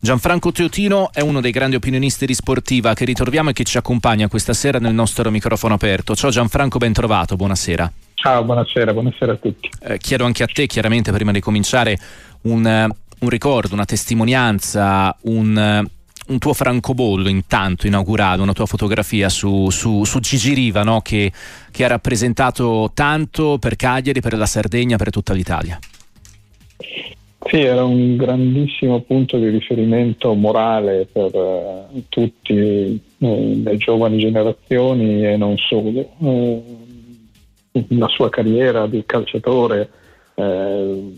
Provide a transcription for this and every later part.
Gianfranco Teotino è uno dei grandi opinionisti di sportiva che ritroviamo e che ci accompagna questa sera nel nostro microfono aperto. Ciao Gianfranco, ben trovato, buonasera. Ciao, buonasera, buonasera a tutti. Eh, chiedo anche a te, chiaramente, prima di cominciare, un, uh, un ricordo, una testimonianza, un, uh, un, tuo francobollo intanto inaugurato, una tua fotografia su, su, su Gigi Riva, no? che, che ha rappresentato tanto per Cagliari, per la Sardegna, per tutta l'Italia. Sì, era un grandissimo punto di riferimento morale per uh, tutti eh, le giovani generazioni e non solo. Uh, la sua carriera di calciatore, uh,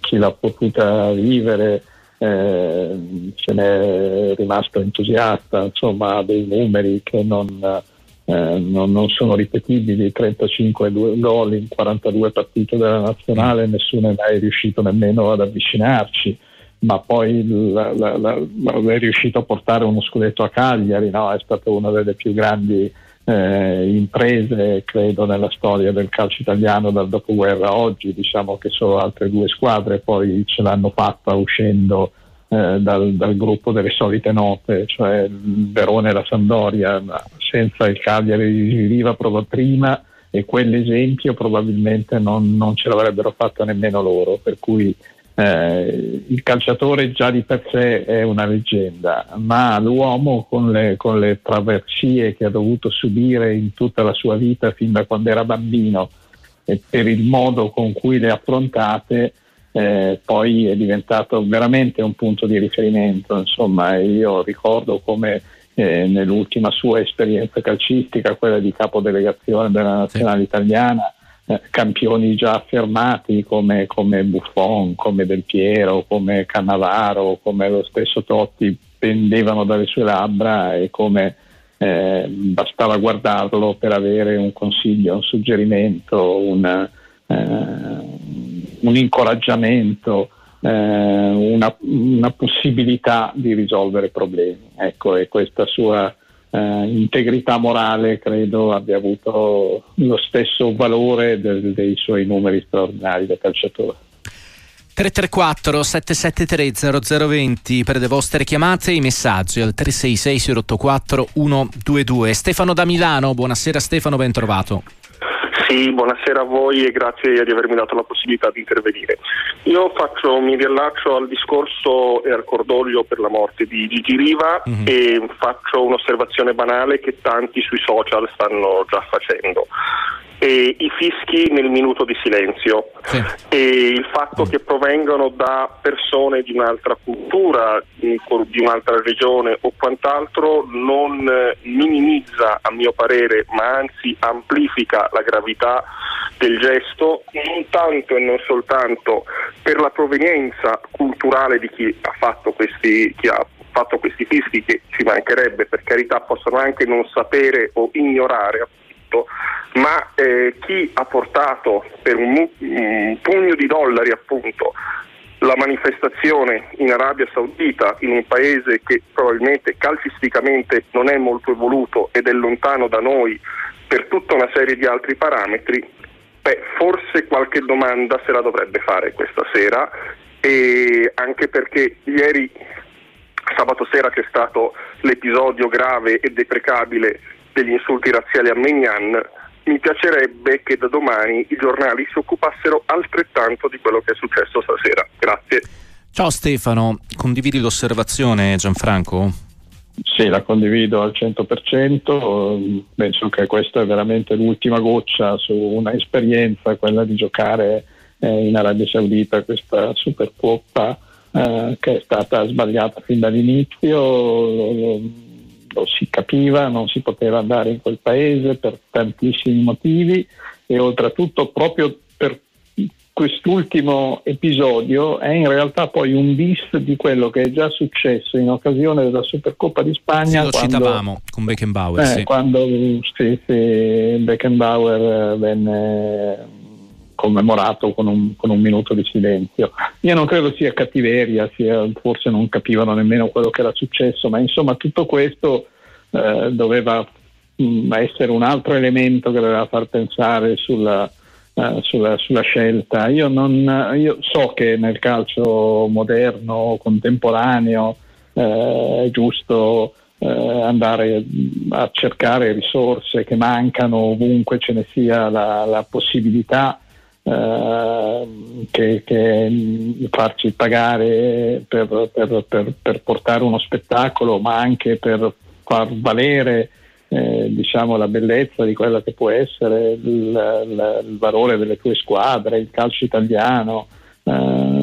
chi l'ha potuta vivere, se n'è rimasto entusiasta, insomma ha dei numeri che non eh, non, non, sono ripetibili, 35 gol in 42 partite della nazionale, nessuno è mai riuscito nemmeno ad avvicinarci, ma poi la, la, la, è riuscito a portare uno scudetto a Cagliari, no? è stata una delle più grandi eh, imprese, credo, nella storia del calcio italiano dal dopoguerra a oggi, diciamo che solo altre due squadre poi ce l'hanno fatta uscendo eh, dal, dal, gruppo delle solite note, cioè il Verone e la Sandoria, senza il Cagliari di Riva prima e quell'esempio probabilmente non, non, ce l'avrebbero fatta nemmeno loro, per cui eh, il calciatore già di per sé è una leggenda, ma l'uomo con le, con le traversie che ha dovuto subire in tutta la sua vita fin da quando era bambino e per il modo con cui le affrontate, eh, poi è diventato veramente un punto di riferimento. Insomma, io ricordo come eh, nell'ultima sua esperienza calcistica, quella di capodelegazione della nazionale italiana, eh, campioni già affermati come, come, Buffon, come Del Piero, come Cannavaro, come lo stesso Totti pendevano dalle sue labbra e come eh, bastava guardarlo per avere un consiglio, un suggerimento, un, un incoraggiamento, eh, una, una, possibilità di risolvere problemi. Ecco, e questa sua eh, integrità morale credo abbia avuto lo stesso valore del, dei suoi numeri straordinari da calciatore. 334 773 0020 per le vostre chiamate e i messaggi al 366 084 122. Stefano da Milano, buonasera Stefano, ben trovato. Sì, buonasera a voi e grazie di avermi dato la possibilità di intervenire. Io faccio, mi riallaccio al discorso e al cordoglio per la morte di Gigi Riva mm-hmm. e faccio un'osservazione banale che tanti sui social stanno già facendo e i fischi nel minuto di silenzio sì. e il fatto che provengano da persone di un'altra cultura, di un'altra regione o quant'altro non minimizza a mio parere ma anzi amplifica la gravità del gesto non tanto e non soltanto per la provenienza culturale di chi ha fatto questi, chi ha fatto questi fischi che ci mancherebbe per carità possono anche non sapere o ignorare tutto, ma eh, chi ha portato per un, un pugno di dollari appunto la manifestazione in Arabia Saudita, in un paese che probabilmente calcisticamente non è molto evoluto ed è lontano da noi per tutta una serie di altri parametri, beh, forse qualche domanda se la dovrebbe fare questa sera e anche perché ieri sabato sera c'è stato l'episodio grave e deprecabile degli insulti razziali a Mignan, mi piacerebbe che da domani i giornali si occupassero altrettanto di quello che è successo stasera. Grazie. Ciao Stefano, condividi l'osservazione Gianfranco? Sì, la condivido al 100%, penso che questa è veramente l'ultima goccia su un'esperienza, quella di giocare eh, in Arabia Saudita questa Supercoppa eh, che è stata sbagliata fin dall'inizio. Lo si capiva, non si poteva andare in quel paese per tantissimi motivi e oltretutto proprio quest'ultimo episodio è in realtà poi un bis di quello che è già successo in occasione della Supercoppa di Spagna. Sì, lo quando, citavamo con Beckenbauer. Eh, sì. Quando sì, Beckenbauer venne commemorato con un, con un, minuto di silenzio. Io non credo sia cattiveria, sia, forse non capivano nemmeno quello che era successo, ma insomma tutto questo eh, doveva mh, mm, essere un altro elemento che doveva far pensare sulla, uh, sulla, sulla scelta. Io, non, io, so che nel calcio moderno, contemporaneo, eh, è giusto eh, andare a cercare risorse che mancano ovunque ce ne sia la, la possibilità eh, che, che, farci pagare per, per, per, per, portare uno spettacolo, ma anche per far valere eh, diciamo, la bellezza di quella che può essere il, il, il valore delle tue squadre, il calcio italiano. Eh,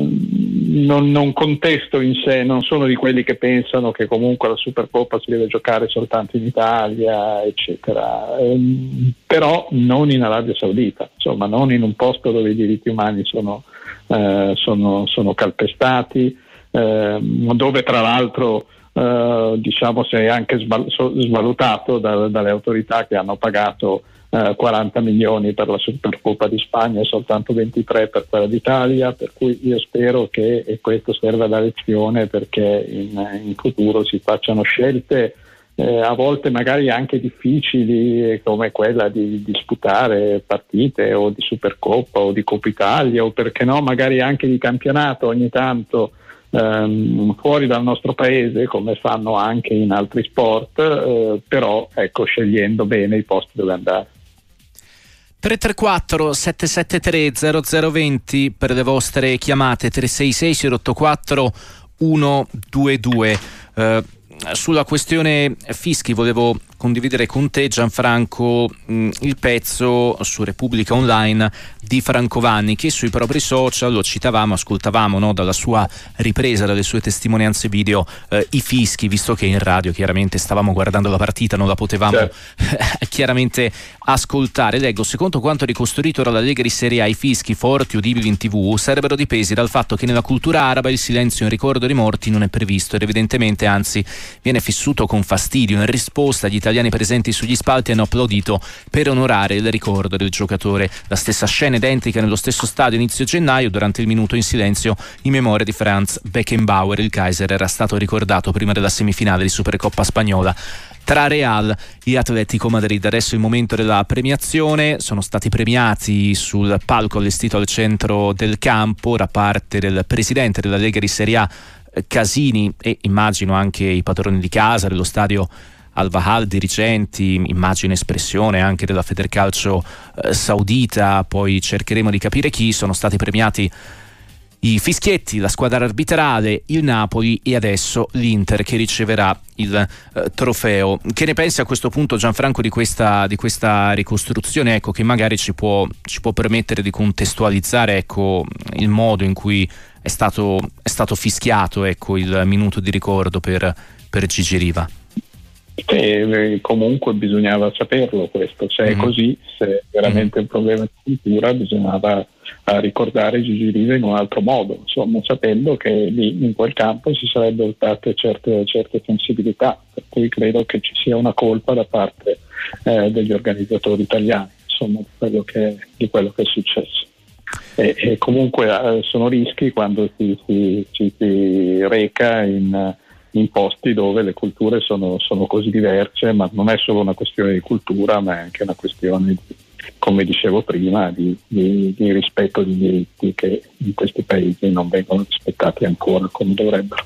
non, non, contesto in sé, non sono di quelli che pensano che comunque la Supercoppa si deve giocare soltanto in Italia, eccetera. Ehm, però non in Arabia Saudita, insomma, non in un posto dove i diritti umani sono, eh, sono, sono calpestati, eh, dove tra l'altro eh, diciamo si è anche svalutato da, dalle autorità che hanno pagato 40 eh, milioni per la Supercoppa di Spagna e soltanto 23 per quella d'Italia, per cui io spero che questo serva da lezione perché in, in futuro si facciano scelte eh, a volte magari anche difficili come quella di disputare partite o di Supercoppa o di Coppa Italia o perché no magari anche di campionato ogni tanto ehm, fuori dal nostro paese come fanno anche in altri sport eh, però ecco scegliendo bene i posti dove andare. 334 773 0020 per le vostre chiamate 366 084 122 eh, sulla questione fischi volevo condividere con te Gianfranco mh, il pezzo su Repubblica Online di Franco Vanni che sui propri social lo citavamo, ascoltavamo no, dalla sua ripresa, dalle sue testimonianze video eh, i fischi, visto che in radio chiaramente stavamo guardando la partita, non la potevamo certo. chiaramente ascoltare. Leggo, secondo quanto ricostruito dalla Lega di Serie A, i fischi forti udibili in tv sarebbero dipesi dal fatto che nella cultura araba il silenzio in ricordo dei morti non è previsto ed evidentemente anzi viene fissuto con fastidio in risposta agli italiani presenti sugli spalti hanno applaudito per onorare il ricordo del giocatore. La stessa scena identica nello stesso stadio inizio gennaio, durante il minuto in silenzio in memoria di Franz Beckenbauer. Il Kaiser era stato ricordato prima della semifinale di Supercoppa spagnola tra Real e Atletico Madrid. Adesso è il momento della premiazione, sono stati premiati sul palco allestito al centro del campo da parte del presidente della Lega di Serie A Casini e immagino anche i padroni di casa dello stadio al-Vahal dirigenti, immagine espressione anche della Federcalcio eh, saudita, poi cercheremo di capire chi sono stati premiati i fischietti, la squadra arbitrale, il Napoli e adesso l'Inter che riceverà il eh, trofeo. Che ne pensi a questo punto Gianfranco di questa, di questa ricostruzione ecco, che magari ci può, ci può permettere di contestualizzare ecco, il modo in cui è stato, è stato fischiato ecco, il minuto di ricordo per, per Gigi Riva? E comunque bisognava saperlo questo, se è mm. così, se è veramente un problema di cultura, bisognava ricordare Gigi Riva in un altro modo, insomma, sapendo che lì in quel campo si sarebbero state certe, certe sensibilità, per cui credo che ci sia una colpa da parte eh, degli organizzatori italiani, insomma, di quello che, di quello che è successo. E, e comunque eh, sono rischi quando si, si, ci si reca in in posti dove le culture sono, sono, così diverse, ma non è solo una questione di cultura, ma è anche una questione, di, come dicevo prima, di, di, di rispetto di diritti che in questi paesi non vengono rispettati ancora come dovrebbero.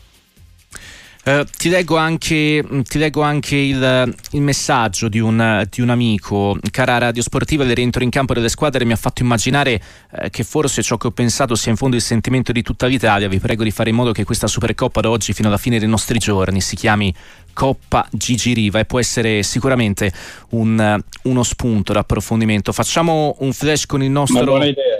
Uh, ti leggo anche, ti leggo anche il, il, messaggio di un, di un, amico. Cara Radio Sportiva, il rientro in campo delle squadre mi ha fatto immaginare uh, che forse ciò che ho pensato sia in fondo il sentimento di tutta l'Italia. Vi prego di fare in modo che questa Supercoppa da oggi fino alla fine dei nostri giorni si chiami Coppa Gigi Riva e può essere sicuramente un, uno spunto d'approfondimento. Facciamo un flash con il nostro... Una buona idea,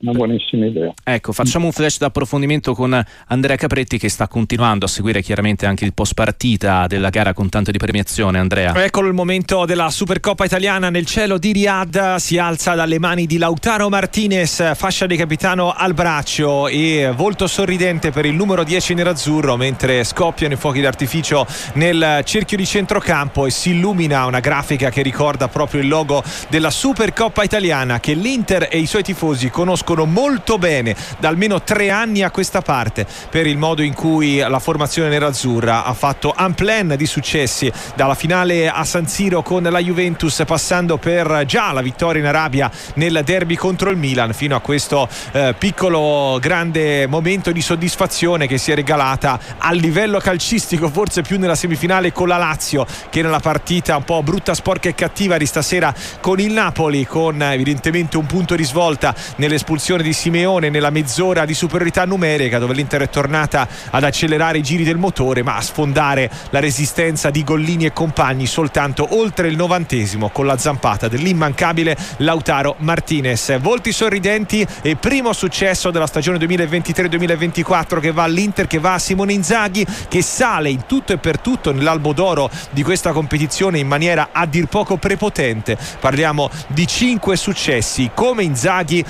una buonissima idea. Ecco, facciamo un flash d'approfondimento con Andrea Capretti che sta continuando a seguire chiaramente anche il post partita della gara con tanto di premiazione. Andrea. Eccolo il momento della Supercoppa italiana nel cielo di Riyadh, si alza dalle mani di Lautaro Martinez, fascia di capitano al braccio e volto sorridente per il numero 10 nerazzurro mentre scoppiano i fuochi d'artificio nel cerchio di centrocampo e si illumina una grafica che ricorda proprio il logo della Supercoppa italiana che l'Inter e i suoi tifosi conoscono conoscono molto bene da almeno tre anni a questa parte per il modo in cui la formazione nerazzurra ha fatto un plan di successi dalla finale a San Siro con la Juventus passando per già la vittoria in Arabia nel derby contro il Milan fino a questo eh, piccolo grande momento di soddisfazione che si è regalata a livello calcistico forse più nella semifinale con la Lazio che nella partita un po' brutta, sporca e cattiva di stasera con il Napoli con evidentemente un punto di svolta nell'espulsione di Simeone nella mezz'ora di superiorità numerica dove l'Inter è tornata ad accelerare i giri del motore ma a sfondare la resistenza di Gollini e compagni soltanto oltre il novantesimo con la zampata dell'immancabile Lautaro Martinez. Volti sorridenti e primo successo della stagione 2023-2024 che va all'Inter che va a Simone Inzaghi che sale in tutto e per tutto nell'albo d'oro di questa competizione in maniera a dir poco prepotente. Parliamo di cinque successi. Come Inzaghi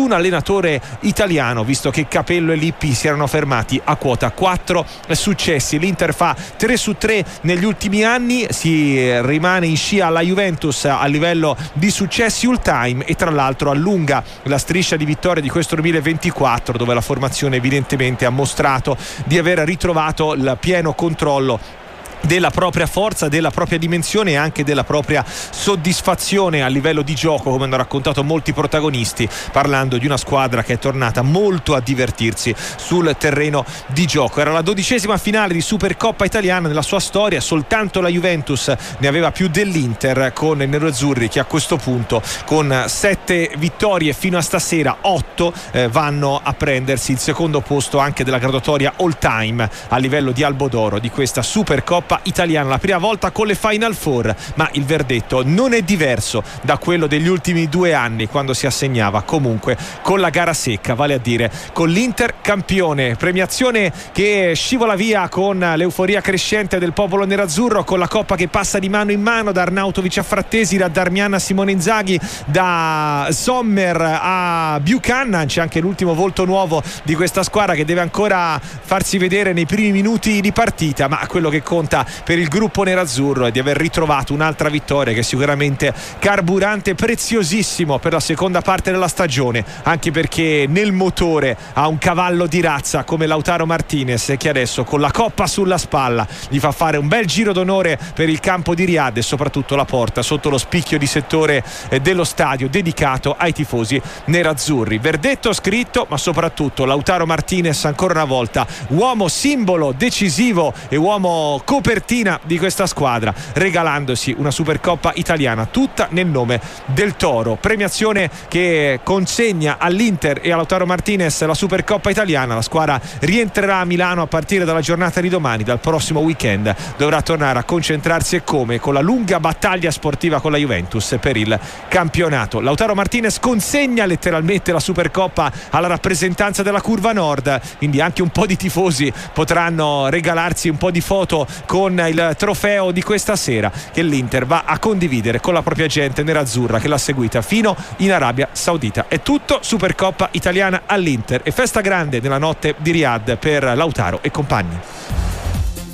nessun allenatore italiano visto che Capello e Lippi si erano fermati a quota. 4 successi. l'Inter fa 3 su 3 negli ultimi anni si rimane in scia alla Juventus a livello di successi all time e tra l'altro allunga la striscia di vittorie di questo 2024 dove la formazione evidentemente ha mostrato di aver ritrovato il pieno controllo della propria forza, della propria dimensione e anche della propria soddisfazione a livello di gioco, come hanno raccontato molti protagonisti, parlando di una squadra che è tornata molto a divertirsi sul terreno di gioco. Era la dodicesima finale di Supercoppa italiana nella sua storia, soltanto la Juventus ne aveva più dell'Inter con i neroazzurri che a questo punto con sette vittorie fino a stasera, otto eh, vanno a prendersi il secondo posto anche della graduatoria all time a livello di Albodoro di questa Supercoppa Coppa italiana, la prima volta con le Final Four, ma il verdetto non è diverso da quello degli ultimi due anni quando si assegnava comunque con la gara secca, vale a dire con l'Inter campione, premiazione che scivola via con l'euforia crescente del popolo nerazzurro, con la Coppa che passa di mano in mano da Arnautovic a Frattesi, da Darmian a Simone Inzaghi, da Sommer a Buchanan, c'è anche l'ultimo volto nuovo di questa squadra che deve ancora farsi vedere nei primi minuti di partita, ma quello che conta per il gruppo nerazzurro e di aver ritrovato un'altra vittoria che è sicuramente carburante preziosissimo per la seconda parte della stagione anche perché nel motore ha un cavallo di razza come Lautaro Martinez che adesso con la coppa sulla spalla gli fa fare un bel giro d'onore per il campo di Riyadh e soprattutto la porta sotto lo spicchio di settore eh, dello stadio dedicato ai tifosi nerazzurri. Verdetto scritto ma soprattutto Lautaro Martinez ancora una volta uomo simbolo decisivo e uomo coperto copertina di questa squadra regalandosi una Supercoppa italiana tutta nel nome del Toro. Premiazione che consegna all'Inter e a Lautaro Martinez la Supercoppa italiana. La squadra rientrerà a Milano a partire dalla giornata di domani dal prossimo weekend. Dovrà tornare a concentrarsi e come? Con la lunga battaglia sportiva con la Juventus per il campionato. Lautaro Martinez consegna letteralmente la Supercoppa alla rappresentanza della curva nord. Quindi anche un po' di tifosi potranno regalarsi un po' di foto con con il trofeo di questa sera che l'Inter va a condividere con la propria gente nerazzurra che l'ha seguita fino in Arabia Saudita. È tutto, Supercoppa italiana all'Inter e festa grande nella notte di Riyadh per Lautaro e compagni.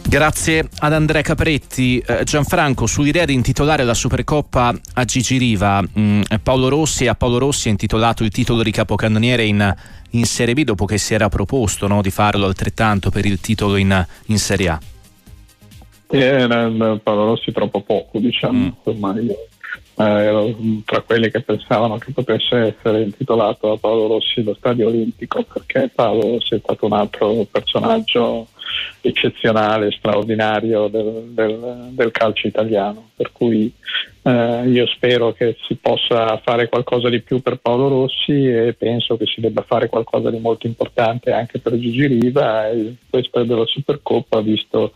Grazie ad Andrea Capretti. Eh, Gianfranco, sull'idea di intitolare la Supercoppa a Gigi Riva, mm, Paolo Rossi a Paolo Rossi ha intitolato il titolo di capocannoniere in, in Serie B dopo che si era proposto no, di farlo altrettanto per il titolo in, in Serie A. Era Paolo Rossi troppo poco, diciamo, mm. ormai io eh, ero tra quelli che pensavano che potesse essere intitolato a Paolo Rossi lo Stadio Olimpico, perché Paolo Rossi è stato un altro personaggio eccezionale, straordinario del, del, del calcio italiano, per cui eh, io spero che si possa fare qualcosa di più per Paolo Rossi e penso che si debba fare qualcosa di molto importante anche per Gigi Riva e questo della Supercoppa visto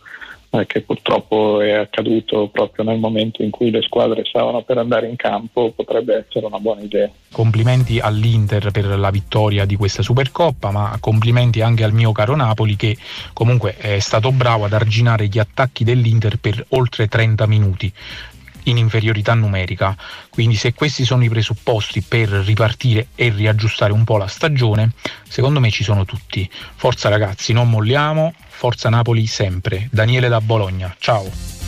eh, che purtroppo è accaduto proprio nel momento in cui le squadre stavano per andare in campo, potrebbe essere una buona idea. Complimenti all'Inter per la vittoria di questa Supercoppa, ma complimenti anche al mio caro Napoli che comunque è stato bravo ad arginare gli attacchi dell'Inter per oltre 30 minuti in inferiorità numerica. Quindi se questi sono i presupposti per ripartire e riaggiustare un po' la stagione, secondo me ci sono tutti. Forza ragazzi, non molliamo, forza Napoli sempre. Daniele da Bologna, ciao.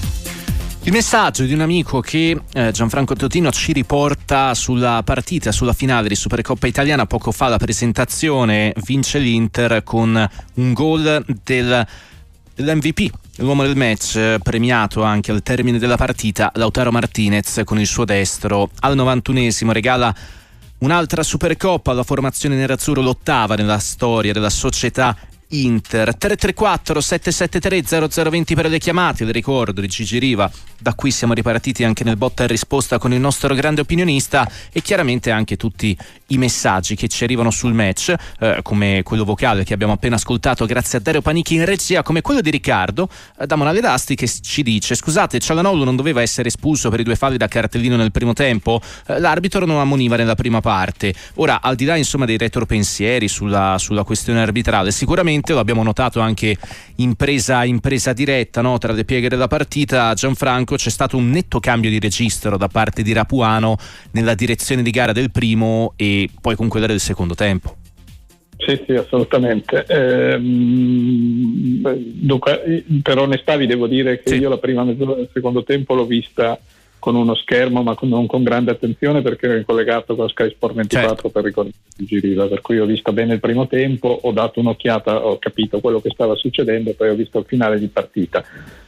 Il messaggio di un amico che eh, Gianfranco Totino ci riporta sulla partita, sulla finale di Supercoppa italiana. Poco fa la presentazione vince l'Inter con un gol del, dell'MVP, l'uomo del match, eh, premiato anche al termine della partita. Lautaro Martinez con il suo destro al 91esimo regala un'altra Supercoppa alla formazione nerazzurro, l'ottava nella storia della società Inter. 334 773 0020 per le chiamate, le ricordo di Gigi Riva. Da qui siamo ripartiti anche nel botta e risposta con il nostro grande opinionista e chiaramente anche tutti i messaggi che ci arrivano sul match eh, come quello vocale che abbiamo appena ascoltato grazie a Dario Panichi in regia come quello di Riccardo eh, da Monale d'Asti che ci dice scusate Cialanoglu non doveva essere espulso per i due falli da cartellino nel primo tempo. Eh, l'arbitro non ammoniva nella prima parte. Ora al di là insomma dei retropensieri sulla, sulla questione arbitrale sicuramente lo abbiamo notato anche in presa, in presa diretta no? tra le pieghe della partita Gianfranco c'è stato un netto cambio di registro da parte di Rapuano nella direzione di gara del primo e poi con quella del secondo tempo. Sì, sì, assolutamente. Eh, dunque, per onestà vi devo dire che sì. io la prima mezz'ora del secondo tempo l'ho vista con uno schermo ma con, non con grande attenzione perché ero collegato con Sky Sport 24 certo. per ricordare il Giriva, per cui ho visto bene il primo tempo, ho dato un'occhiata, ho capito quello che stava succedendo e poi ho visto il finale di partita.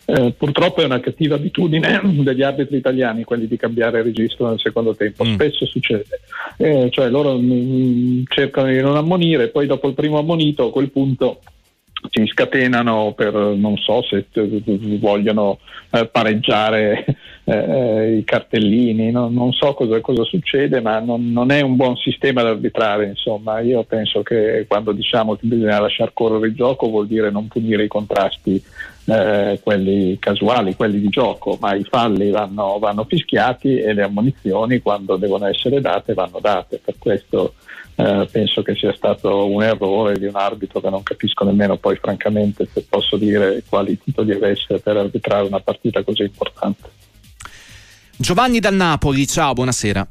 Eh, purtroppo è una cattiva abitudine degli arbitri italiani quelli di cambiare registro nel secondo tempo, mm. spesso succede, eh, cioè loro mh, mm, cercano di non ammonire, poi dopo il primo ammonito a quel punto si scatenano per non so se vogliono eh, pareggiare eh, i cartellini, no? non so cosa, cosa succede, ma non, non, è un buon sistema da arbitrare. Insomma, io penso che quando diciamo che bisogna lasciare correre il gioco vuol dire non punire i contrasti, eh, quelli casuali, quelli di gioco, ma i falli vanno, vanno fischiati e le ammonizioni quando devono essere date vanno date. Per questo eh, penso che sia stato un errore di un arbitro che non capisco nemmeno poi francamente se posso dire quali titoli avesse per arbitrare una partita così importante. Giovanni dal Napoli, ciao, buonasera.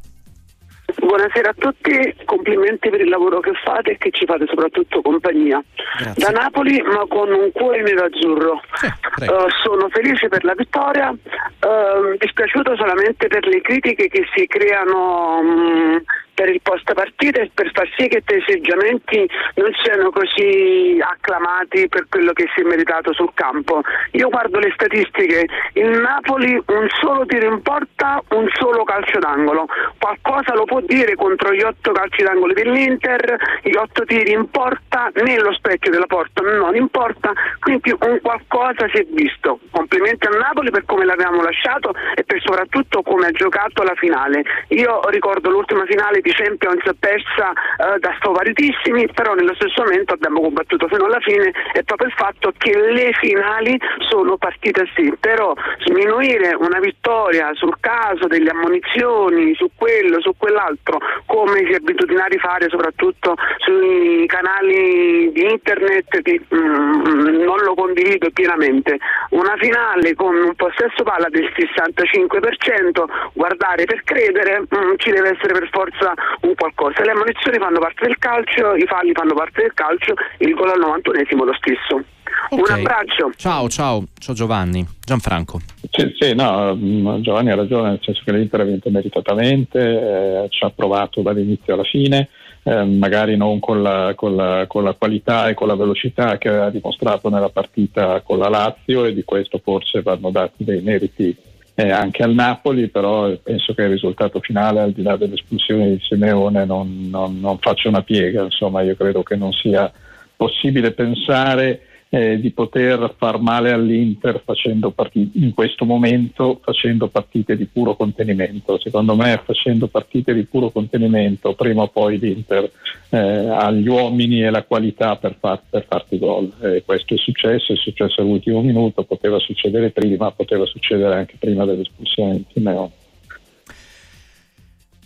Buonasera a tutti, complimenti per il lavoro che fate e che ci fate soprattutto compagnia. Grazie. Da Napoli ma con un cuore nero-azzurro. Sì, uh, sono felice per la vittoria, uh, dispiaciuto solamente per le critiche che si creano um, per il post partita e per far sì che i festeggiamenti non siano così acclamati per quello che si è meritato sul campo. Io guardo le statistiche, il Napoli un solo tiro in porta, un solo calcio d'angolo, qualcosa lo può dire contro gli otto calci d'angolo dell'Inter, gli otto tiri in porta, nello specchio della porta non importa, quindi un qualcosa si è visto. Complimenti al Napoli per come l'abbiamo lasciato e per soprattutto come ha giocato la finale. Io ricordo l'ultima finale di Champions persa eh, da favoritissimi, però nello stesso momento abbiamo combattuto fino alla fine e proprio il fatto che le finali sono partite sì, però sminuire una vittoria sul caso delle ammonizioni, su quello, su quell'altro, come si è abitudinari a fare soprattutto sui canali di internet, che, mm, non lo condivido pienamente. Una finale con un possesso palla del 65%, guardare per credere, mm, ci deve essere per forza un qualcosa. Le ammonizioni fanno parte del calcio, i falli fanno parte del calcio, il gol al 91esimo lo stesso. Okay. Un abbraccio. Ciao, ciao, ciao Giovanni. Gianfranco. Sì, sì, no, mm, Giovanni ha ragione, nel senso che l'Inter ha vinto meritatamente, eh, ci ha provato dall'inizio alla fine. Eh, magari non con la, con, la, con la, qualità e con la velocità che aveva dimostrato nella partita con la Lazio e di questo forse vanno dati dei meriti eh, anche al Napoli, però penso che il risultato finale, al di là dell'espulsione di Simeone, non, non, non faccia una piega. Insomma, io credo che non sia possibile pensare eh, di poter far male all'Inter partite, in questo momento facendo partite di puro contenimento. Secondo me facendo partite di puro contenimento prima o poi l'Inter eh, ha gli uomini e la qualità per, far, per farti gol. Eh, questo è successo, è successo all'ultimo minuto, poteva succedere prima, poteva succedere anche prima dell'espulsione di Simeone.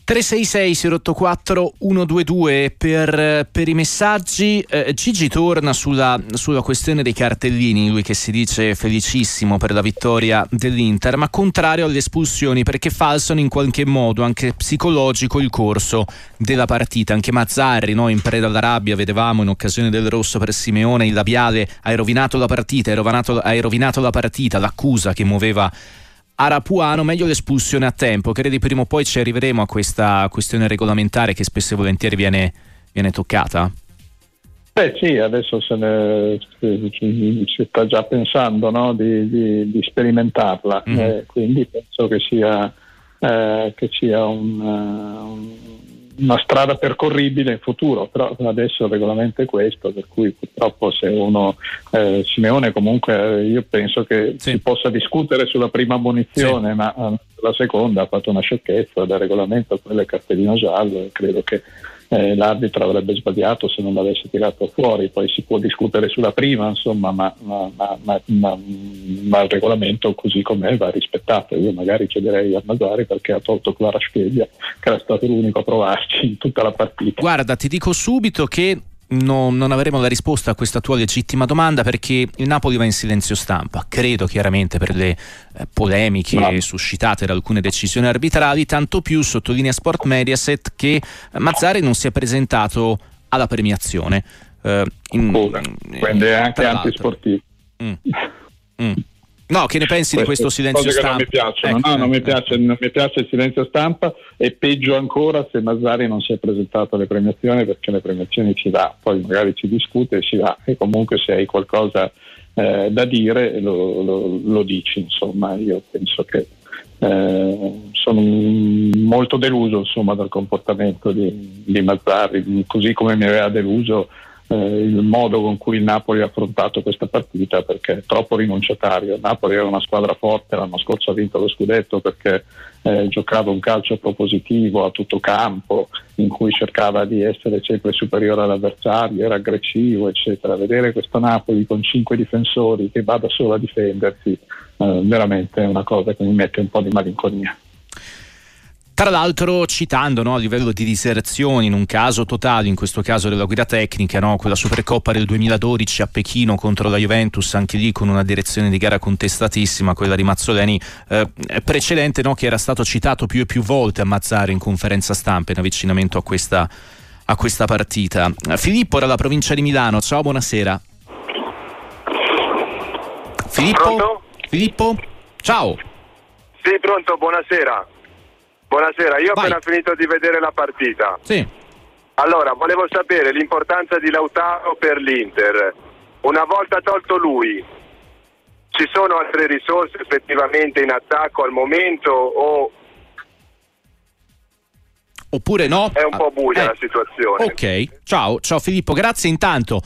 366 084 122 per, per i messaggi. Eh, Gigi torna sulla, sulla, questione dei cartellini, lui che si dice felicissimo per la vittoria dell'Inter, ma contrario alle espulsioni perché falsano in qualche modo anche psicologico il corso della partita. Anche Mazzarri, no, in preda alla rabbia, vedevamo in occasione del rosso per Simeone, il labiale hai rovinato la partita, hai rovinato, hai rovinato la partita, l'accusa che muoveva Arapuano, meglio l'espulsione a tempo. Credi prima o poi ci arriveremo a questa questione regolamentare che spesso e volentieri viene, viene toccata? Beh sì, adesso se ne, si sta già pensando no? di, di, di, sperimentarla, mm. eh, quindi penso che sia, eh, che sia un, un una strada percorribile in futuro, però adesso il regolamento è questo, per cui purtroppo se uno eh, Simeone comunque io penso che sì. si possa discutere sulla prima munizione, sì. ma eh, la seconda ha fatto una sciocchezza, del regolamento quello è cartellino giallo credo che eh, l'arbitro avrebbe sbagliato se non l'avesse tirato fuori, poi si può discutere sulla prima, insomma, ma, ma, ma, ma il regolamento così com'è va rispettato. Io magari chiederei a Mazzari perché ha tolto Clara Scheglia, che era stato l'unico a provarci in tutta la partita. Guarda, ti dico subito che No, non avremo la risposta a questa tua legittima domanda perché il Napoli va in silenzio stampa. Credo chiaramente per le eh, polemiche no. suscitate da alcune decisioni arbitrali, tanto più sottolinea Sport Mediaset che Mazzari non si è presentato alla premiazione. Eh, in, Quindi è anche antisportivo. Mm. Mm. No, che ne pensi Queste di questo silenzio stampa? non mi piacciono, ecco, no, non, mi ecco. piace, non mi piace il silenzio stampa e peggio ancora se Mazzari non si è presentato alle premiazioni perché le premiazioni ci dà, poi magari ci discute e si dà e comunque se hai qualcosa eh, da dire lo, lo, lo, dici, insomma io penso che eh, sono molto deluso insomma, dal comportamento di, di Mazzari, così come mi aveva deluso eh, il modo con cui il Napoli ha affrontato questa partita perché è troppo rinunciatario. Il Napoli era una squadra forte, l'anno scorso ha vinto lo scudetto perché eh, giocava un calcio propositivo a tutto campo in cui cercava di essere sempre superiore all'avversario, era aggressivo, eccetera. Vedere questo Napoli con cinque difensori che vada solo a difendersi eh, veramente è una cosa che mi mette un po' di malinconia. Tra l'altro citando no, a livello di diserzioni, in un caso totale, in questo caso della guida tecnica, no, quella Supercoppa del 2012 a Pechino contro la Juventus, anche lì con una direzione di gara contestatissima, quella di Mazzoleni, eh, precedente no, che era stato citato più e più volte a Mazzari in conferenza stampa in avvicinamento a questa, a questa partita. Filippo dalla provincia di Milano, ciao, buonasera. Filippo? Filippo? Ciao. Sì, pronto, buonasera. Buonasera, io ho appena finito di vedere la partita. Sì. Allora, volevo sapere l'importanza di Lautaro per l'Inter. Una volta tolto lui, ci sono altre risorse effettivamente in attacco al momento o oppure no? È un po' buia eh. la situazione. Ok, ciao, ciao Filippo, grazie intanto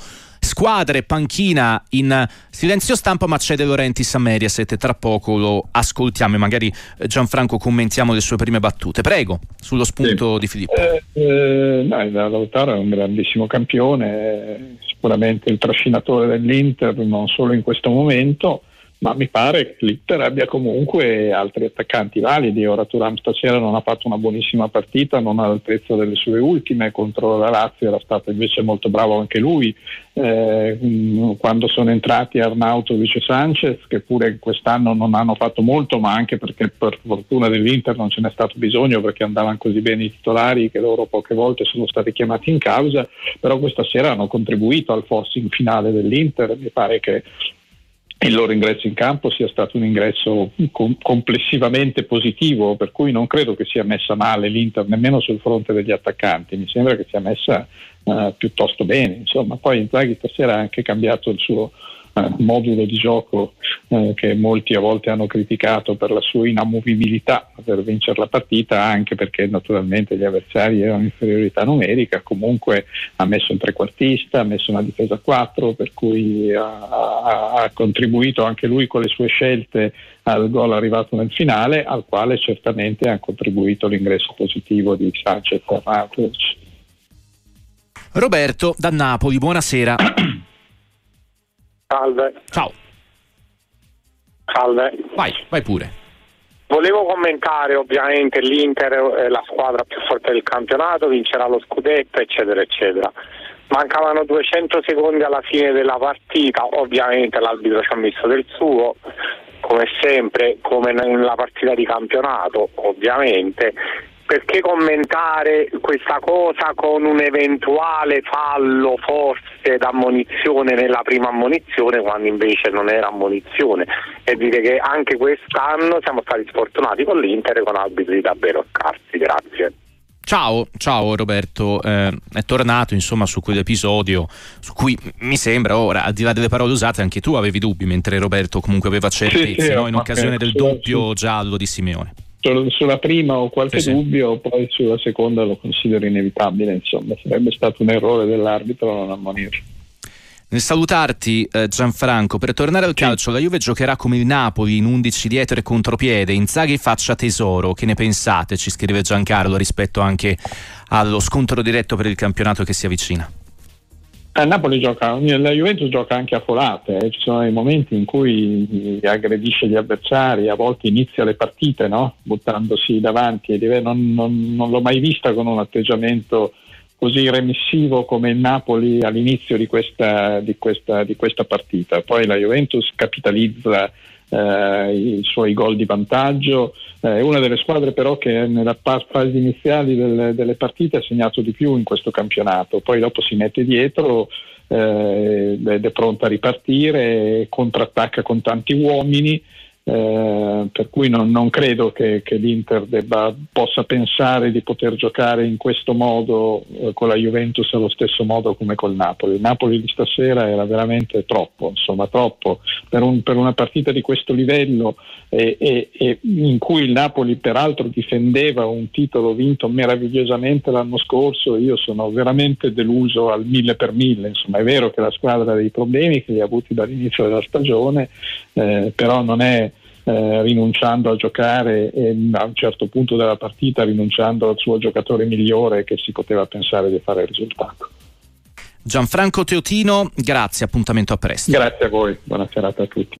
squadre, panchina in silenzio stampa, ma c'è De Laurentiis a Mediaset e tra poco lo ascoltiamo e magari eh, Gianfranco commentiamo le sue prime battute. Prego, sullo spunto sì. di Filippo. Eh, eh, no, Lautaro è un grandissimo campione, sicuramente il trascinatore dell'Inter, non solo in questo momento ma mi pare che l'Inter abbia comunque altri attaccanti validi. Ora Turam stasera non ha fatto una buonissima partita, non all'altezza delle sue ultime, contro la Lazio era stato invece molto bravo anche lui. Eh, quando sono entrati Arnautovic e Sanchez, che pure quest'anno non hanno fatto molto, ma anche perché per fortuna dell'Inter non ce n'è stato bisogno perché andavano così bene i titolari che loro poche volte sono stati chiamati in causa, però questa sera hanno contribuito al forcing finale dell'Inter. Mi pare che il loro ingresso in campo sia stato un ingresso com- complessivamente positivo, per cui non credo che sia messa male l'Inter nemmeno sul fronte degli attaccanti, mi sembra che sia messa uh, piuttosto bene. Insomma, poi Inzaghi stasera ha anche cambiato il suo eh, modulo di gioco eh, che molti a volte hanno criticato per la sua inamovibilità per vincere la partita, anche perché naturalmente gli avversari erano inferiorità numerica, comunque ha messo un trequartista, ha messo una difesa a 4, per cui ha, ha, contribuito anche lui con le sue scelte al gol arrivato nel finale, al quale certamente ha contribuito l'ingresso positivo di Sanchez Arnautovic. Roberto da Napoli, buonasera. Salve. Ciao. Salve. Vai, vai pure. Volevo commentare ovviamente l'Inter è la squadra più forte del campionato, vincerà lo scudetto, eccetera, eccetera. Mancavano 200 secondi alla fine della partita, ovviamente l'arbitro ci ha messo del suo, come sempre, come nella partita di campionato, ovviamente, perché commentare questa cosa con un eventuale fallo forse d'ammonizione nella prima ammonizione quando invece non era ammonizione e dire che anche quest'anno siamo stati sfortunati con l'Inter con arbitri davvero scarsi, grazie. Ciao, ciao Roberto, eh, è tornato insomma su quell'episodio su cui mi sembra ora, al di là delle parole usate, anche tu avevi dubbi mentre Roberto comunque aveva certezze sì, sì, no? in occasione del doppio giallo di Simeone. Sulla prima ho qualche sì, dubbio, poi sulla seconda lo considero inevitabile, insomma sarebbe stato un errore dell'arbitro non ammonirlo. Nel salutarti eh, Gianfranco, per tornare al calcio, la Juve giocherà come il Napoli in 11 dietro e contropiede, Inzaghi faccia tesoro, che ne pensate? Ci scrive Giancarlo rispetto anche allo scontro diretto per il campionato che si avvicina. A Napoli gioca, la Juventus gioca anche a folate, eh. ci sono dei momenti in cui aggredisce gli avversari, a volte inizia le partite no? buttandosi davanti, non, non, non l'ho mai vista con un atteggiamento così remissivo come il Napoli all'inizio di questa, di questa, di questa partita. Poi la Juventus capitalizza eh, i suoi gol di vantaggio, eh, è una delle squadre però che nella fase iniziale delle, delle, partite ha segnato di più in questo campionato, poi dopo si mette dietro eh, ed è pronta a ripartire, contrattacca con tanti uomini. Eh, per cui non, non credo che, che, l'Inter debba, possa pensare di poter giocare in questo modo eh, con la Juventus allo stesso modo come col Napoli. Il Napoli di stasera era veramente troppo, insomma troppo per, un, per una partita di questo livello e, e, e, in cui il Napoli peraltro difendeva un titolo vinto meravigliosamente l'anno scorso. Io sono veramente deluso al mille per mille. Insomma è vero che la squadra ha dei problemi che li ha avuti dall'inizio della stagione, eh, però non è eh, rinunciando a giocare e a un certo punto della partita rinunciando al suo giocatore migliore che si poteva pensare di fare il risultato. Gianfranco Teotino, grazie, appuntamento a presto. Grazie a voi, buona serata a tutti.